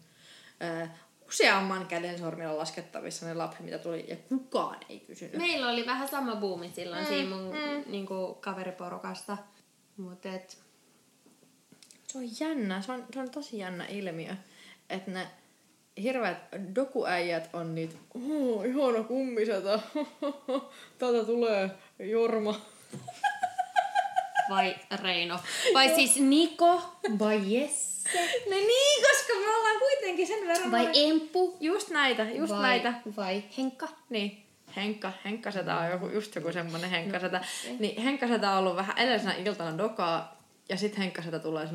äh, useamman käden sormilla laskettavissa ne lapset, mitä tuli, ja kukaan ei kysynyt. Meillä oli vähän sama buumi silloin Mm, siinä mun mm. niinku, kaveriporukasta. Mut et, Se on jännä, se on, se on tosi jännä ilmiö, että ne hirveät dokuäijät on niitä, oh, ihana kummiseta, täältä tulee Jorma. vai Reino. Vai siis Niko. Vai Jesse. No niin, koska me ollaan kuitenkin sen verran... Vai Emppu. Just näitä, just vai, näitä. Vai Henkka. Niin, Henkka, Henkkasetä on joku, just joku semmonen Henkkasetä. Niin Henkkasetä on ollut vähän edellisenä iltana dokaa, ja sit Henkkasetä tulee se,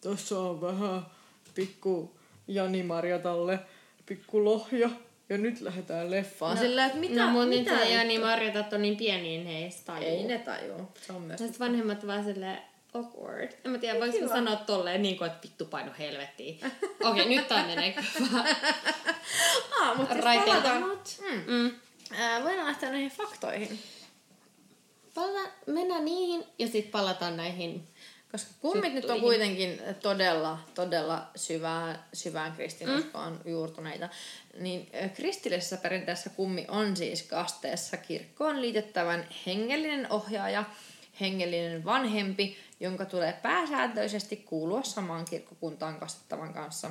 tässä on vähän pikku Jani Marjatalle, pikku lohja, ja nyt lähdetään leffaan. No, Silleen, että mitä, no mun mitä mitä ja niin Marjatat on niin pieni, niin he ei tajuu. Ei ne tajuu, se on myös. Sitten vanhemmat vaan silleen awkward. En mä tiedä, voiko mä sanoa tolleen niin kuin, että vittu paino helvettiin. Okei, okay, nyt tää menee vaan Ah, mutta siis palataan, Mut. mm. Mm. Ää, voidaan lähteä näihin faktoihin. Palataan, mennään niihin ja sitten palataan näihin. Koska kummit nyt on kuitenkin todella, todella syvään, syvään kristinuskoon mm. juurtuneita, niin kristillisessä perinteessä kummi on siis kasteessa kirkkoon liitettävän hengellinen ohjaaja, hengellinen vanhempi, jonka tulee pääsääntöisesti kuulua samaan kirkkokuntaan kastettavan kanssa.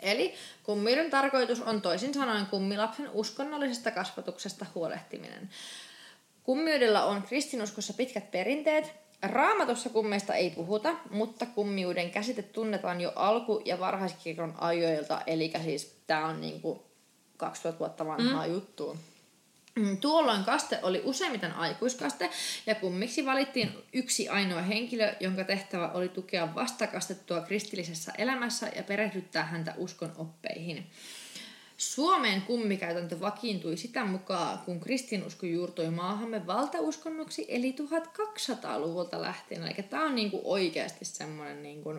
Eli kummiuden tarkoitus on toisin sanoen kummilapsen uskonnollisesta kasvatuksesta huolehtiminen. Kummiudella on kristinuskossa pitkät perinteet. Raamatussa kummeista ei puhuta, mutta kummiuden käsite tunnetaan jo alku- ja varhaiskirkon ajoilta, eli siis tämä on niinku 2000 vuotta vanhaa mm. juttua. Mm, Tuolloin kaste oli useimmiten aikuiskaste, ja kummiksi valittiin yksi ainoa henkilö, jonka tehtävä oli tukea vastakastettua kristillisessä elämässä ja perehdyttää häntä uskon oppeihin. Suomeen kummikäytäntö vakiintui sitä mukaan, kun kristinusko juurtui maahamme valtauskonnoksi, eli 1200-luvulta lähtien. Eli tämä on niinku oikeasti semmoinen niinku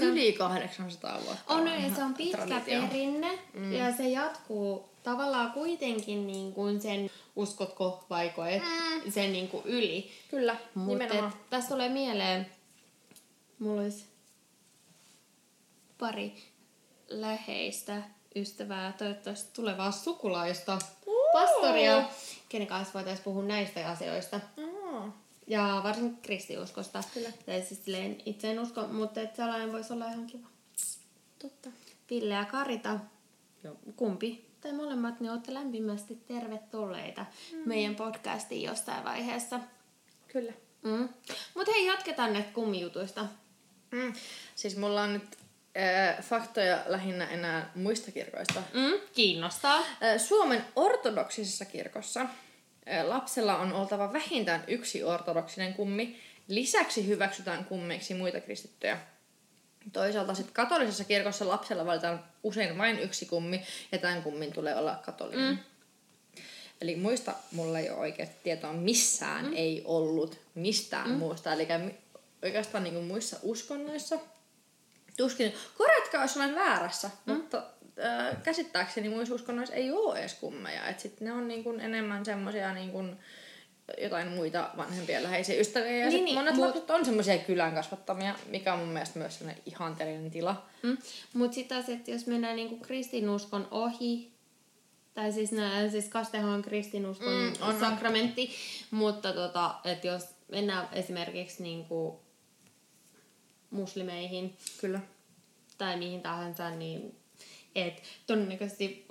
yli 800 vuotta On vanha se on pitkä traditio. perinne mm. ja se jatkuu tavallaan kuitenkin niin kuin sen uskotko vaiko et mm. sen niin kuin yli. Kyllä, Mutta tässä tulee mieleen, mulla olisi pari läheistä ystävää, toivottavasti tulevaa sukulaista, pastoria, kenen kanssa voitaisiin puhua näistä asioista. Oh. Ja varsinkin kristiuskosta. Kyllä. Tai siis silleen, itse en usko, mutta et sellainen voisi olla ihan kiva. Totta. Ville ja Karita, jo, kumpi tai molemmat, niin olette lämpimästi tervetulleita mm. meidän podcastiin jostain vaiheessa. Kyllä. Mm. Mutta hei, jatketaan näistä kummijutuista. Mm. Siis mulla on nyt äh, faktoja lähinnä enää muista kirkoista. Mm, kiinnostaa. Äh, Suomen ortodoksisessa kirkossa äh, lapsella on oltava vähintään yksi ortodoksinen kummi. Lisäksi hyväksytään kummeiksi muita kristittyjä. Toisaalta sitten katolisessa kirkossa lapsella valitaan usein vain yksi kummi, ja tämän kummin tulee olla katolinen. Mm. Eli muista mulla ei ole oikeasti tietoa missään mm. ei ollut mistään mm. muusta. Eli oikeastaan niin muissa uskonnoissa. Tuskin, korjatkaa jos olen väärässä, mm. mutta äh, käsittääkseni muissa uskonnoissa ei ole edes kummeja. Et sit ne on niin kuin enemmän semmoisia niin kuin jotain muita vanhempia läheisiä ystäviä. Ja Niin, niin, monet mut- lapset on semmoisia kylän kasvattamia, mikä on mun mielestä myös semmoinen ihanteellinen tila. Mm. Mutta sitten taas, että jos mennään niinku kristinuskon ohi, tai siis, nää, siis kastehan on kristinuskon Mm, on, on. sakramentti, mutta tota, että jos mennään esimerkiksi niinku muslimeihin Kyllä. tai mihin tahansa, niin et todennäköisesti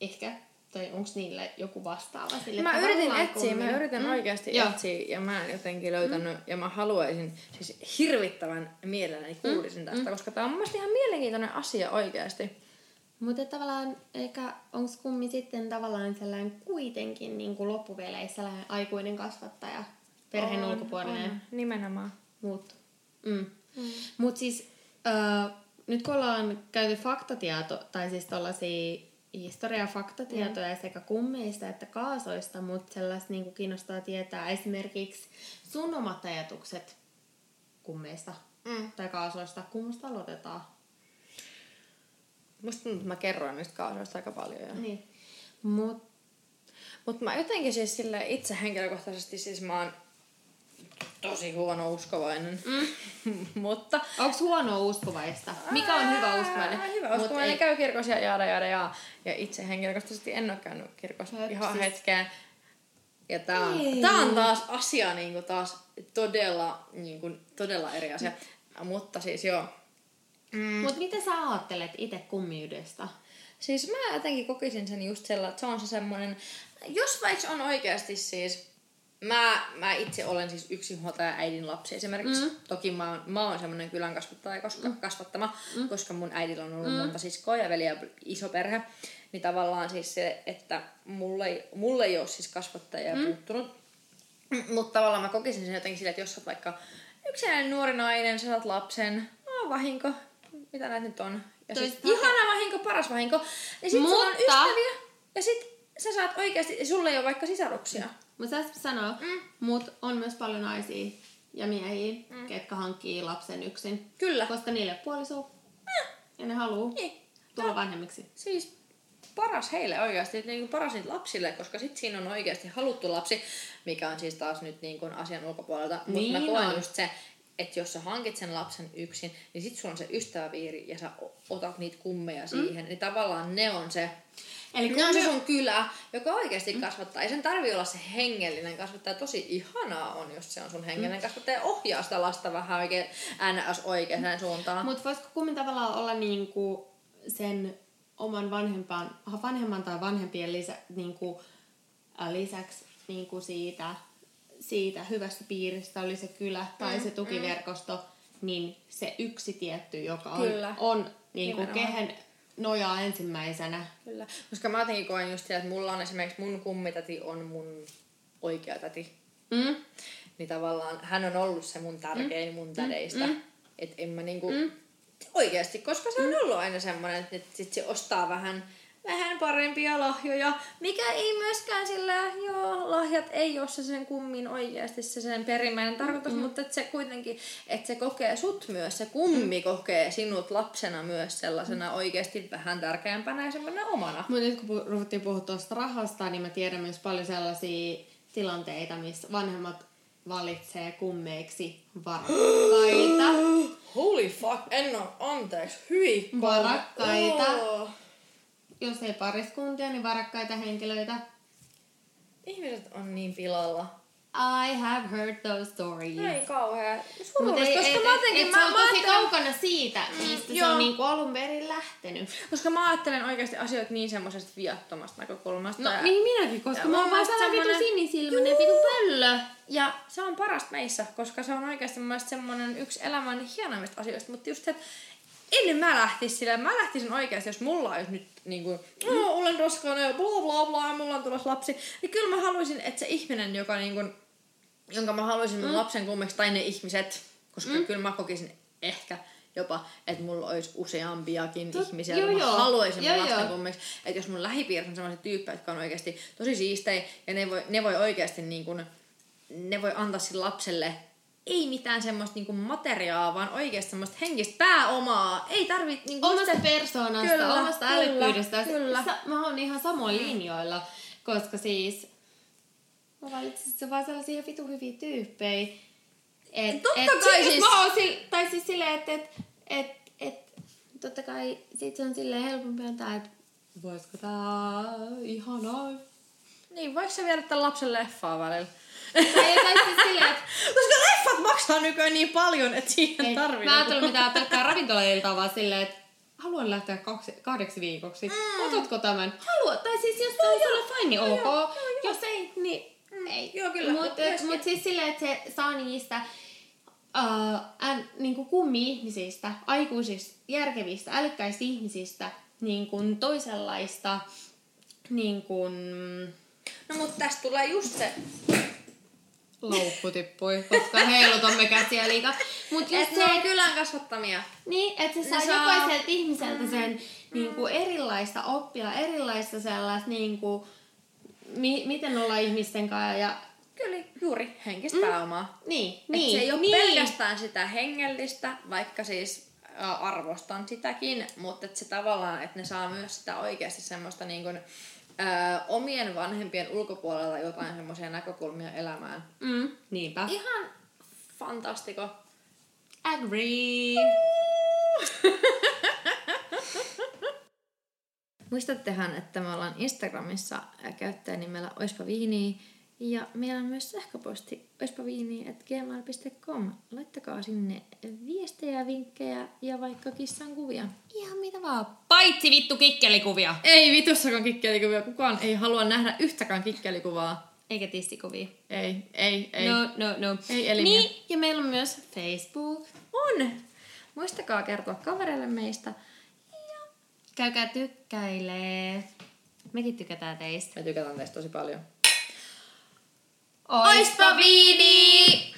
ehkä, tai onko niillä joku vastaava sille Mä yritin etsiä, kummin? mä yritän Mm. mm. oikeasti Joo. etsiä ja mä en jotenkin löytänyt mm. ja mä haluaisin siis hirvittävän mielelläni kuulisin Mm. tästä, koska tää on mun mielestä ihan mielenkiintoinen asia oikeasti. Mutta tavallaan ehkä onko kummi sitten tavallaan sellainen kuitenkin niin kuin loppupeleissä sellainen aikuinen kasvattaja, perheen On, ulkopuolinen on, nimenomaan. muut. Mm. Mm. Mutta siis äh, nyt kun ollaan käyty faktatieto, tai siis tuollaisia historia-faktatietoja mm. sekä kummeista että kaasoista, mutta sellaista niin kiinnostaa tietää esimerkiksi sun omat ajatukset kummeista Mm. tai kaasoista. Kummasta aloitetaan? Musta tuntuu, että mä kerroin niistä kaasuista aika paljon. Jo. Niin. Mut, Mutta mä jotenkin siis sille itse henkilökohtaisesti siis mä oon tosi huono uskovainen. Mm. Mutta onko huono uskovaista? Mikä on hyvä uskovainen? Ää, Hyvä uskovainen ei- käy kirkossa ja jaada jaada ja, ja itse henkilökohtaisesti en ole käynyt kirkossa Höpsis. ihan hetkeen. Ja tää on, Ei. tää on taas asia niinku taas todella, niinku, todella eri asia. Mutta siis joo. Mm. Mut mitä sä ajattelet itse kummiudesta? Siis mä jotenkin kokisin sen just sellainen, että se on se semmoinen, jos vaikka on oikeasti siis, mä, mä itse olen siis yksinhuoltaja äidin lapsi esimerkiksi. Mm. Toki mä oon, mä oon semmoinen kylän kasvattaja, koska, mm. kasvattama, mm. koska mun äidillä on ollut mm. monta siskoa ja veliä ja iso perhe. Niin tavallaan siis se, että mulle ei, mulle ei ole siis kasvattajia mm. puuttunut. Mutta tavallaan mä kokisin sen jotenkin silleen, että jos sä oot vaikka yksinäinen nuori nainen, sä saat lapsen, oh, vahinko, mitä näitä nyt on? Ja sitä- ihana vahinko, paras vahinko. Ja sit sulla on Mutta- ystäviä, ja sit sä saat oikeasti, sulle ei ole vaikka sisaruksia. Mutta sä sanoa, mm. mut on myös paljon naisia ja miehiä, mm. ketkä hankkii lapsen yksin. Kyllä. Koska niille puoliso. Ja ne haluu Niin. tulla vanhemmiksi. Siis paras heille oikeasti, niin kuin paras niitä lapsille, koska sit siinä on oikeasti haluttu lapsi, mikä on siis taas nyt niin kuin asian ulkopuolelta. Mutta Niin mä koen on. just se, että jos sä hankit sen lapsen yksin, niin sit sulla on se ystäväpiiri ja sä otat niitä kummeja siihen. Mm. Niin tavallaan ne on se, Eli ne on se sun kylä, joka oikeasti mm. kasvattaa. Ei sen tarvi olla se hengellinen kasvattaja. Tosi ihanaa on, jos se on sun hengellinen mm. kasvattaja. Ohjaa sitä lasta vähän oikein ns. oikeaan suuntaan. Mutta voisiko kummin tavallaan olla niinku sen oman vanhempan, vanhemman tai vanhempien lisä, niinku, äh, lisäksi niinku siitä, siitä hyvästä piiristä, oli se kylä tai Mm, se tukiverkosto, niin se yksi tietty, joka on, Kyllä. on niinku, kehen nojaa ensimmäisenä. Kyllä. Koska mä jotenkin koen just sitä, että mulla on esimerkiksi mun kummitäti on mun oikea täti. Mm? Niin tavallaan hän on ollut se mun tärkein mun tädeistä. mm. Että en mä niinku... Oikeasti, koska se on ollut aina semmoinen, että sit se ostaa vähän, vähän parempia lahjoja. Mikä ei myöskään sillä, joo, lahjat ei ole se sen kummin oikeasti se sen perimmäinen tarkoitus, mm. mutta että se kuitenkin, että se kokee sut myös, se kummi kokee sinut lapsena myös sellaisena oikeasti vähän tärkeämpänä ja semmoinen omana. Mutta nyt kun ruvettiin puhua tuosta rahasta, niin mä tiedän myös paljon sellaisia tilanteita, missä vanhemmat valitsee kummeiksi varakkaita. Holy fuck, en oo, anteeksi, hyi Varakkaita. Oh. Jos ei pariskuntia, niin varakkaita henkilöitä. Ihmiset on niin pilalla. I have heard those stories. Ei kauhea. Mut Surullista, ei, koska ei, mä jotenkin... et Mä, se on mä tosi ajattelen- kaukana siitä, mistä se joo. on niinku alun perin lähtenyt. Koska mä ajattelen oikeasti asioita niin semmoisesta viattomasta näkökulmasta. No ja, niin minäkin, koska Ja mä oon vaan sellainen vitu sinisilmäinen vitu pöllö. ja se on parasta meissä, koska se on oikeasti mun semmonen yksi elämän hienoimmista asioista. Mutta just se, että ennen mä lähtisin sillä, mä lähtisin oikeasti, jos mulla olisi nyt niinku, no, olen raskaana ja bla bla bla, ja mulla on tulossa lapsi, niin kyllä mä haluaisin, että se ihminen, joka niinku, jonka mä haluaisin mun lapsen kummeksi, tai ne ihmiset, koska mm. kyllä mä kokisin ehkä jopa, että mulla olisi useampiakin Tot- ihmisiä, joo, joo. haluaisin mun Joo, lasten joo. kummeksi. Että jos mun lähipiirissä on sellaisia tyyppejä, jotka on oikeasti tosi siistejä, ja ne voi, ne voi oikeasti niin kuin, ne voi antaa sille lapselle ei mitään semmoista niinku materiaa, vaan oikeasti semmoista henkistä pääomaa. Ei tarvit niinku Omasta sitä- persoonasta, Kyllä, omasta kyllä, älykkyydestä. kyllä. Sa- mä oon ihan samoin linjoilla, koska siis mä valitsin se vaan sellaisia ihan vitu hyviä tyyppejä. Et, Totta et, kai sit, siis- Mä oon sil, tai siis silleen, että et, et, et, totta kai sit se on silleen helpompi antaa, että voisiko tää ihanaa. Niin, voiko sä viedä tämän lapsen leffaa välillä? Tai, tai siis silleen, että Koska leffat maksaa nykyään niin paljon, että siihen Ei, tarvii. Mä ajattelin mitään pelkkää ravintolailtaa, vaan silleen, että haluan lähteä kaksi, kahdeksi viikoksi. Mm. Otatko tämän? Haluan. Tai siis jos se on sulle fine, niin ok. Jos ei, niin ei. Joo, kyllä. Mutta mut siis silleen, että se saa niistä uh, än, niinku kummi-ihmisistä, aikuisista, järkevistä, älykkäistä ihmisistä niin kuin toisenlaista niin kuin... No mutta tästä tulee just se, Laukku tippui, koska heilutamme käsiä liikaa. Mut just että se, ne on kylän kasvattamia. Niin, että se saa, saa- jokaiselta ihmiseltä sen niin kuin erilaista oppia, erilaista sellaista, niin kuin, mi- miten olla ihmisten kanssa. Ja, Kyllä, juuri henkistä mm. pääomaa. niin, Niin, niin, se ei ole niin. pelkästään sitä hengellistä, vaikka siis arvostan sitäkin, mutta että se tavallaan, että ne saa myös sitä oikeasti semmoista niin kuin, ä, omien vanhempien ulkopuolella jotain semmoisia näkökulmia elämään. Mm, niinpä. Ihan fantastiko. Agree. Muistattehan, että me ollaan Instagramissa käyttäjänimellä Oispa Viini ja meillä on myös sähköposti oispaviini.gmail.com. Laittakaa sinne viestejä, vinkkejä ja vaikka kissan kuvia. Ihan mitä vaan. Paitsi vittu kikkelikuvia. Ei vitussakaan kikkelikuvia. Kukaan ei halua nähdä yhtäkään kikkelikuvaa. Eikä tistikuvia. Ei, ei, ei. No, no, no. Ei elimiä. Niin, ja meillä on myös Facebook. On! Muistakaa kertoa kavereille meistä. Käykää tykkäilee. Mekin tykätään teistä. Me tykätään teistä tosi paljon. Oispa viini!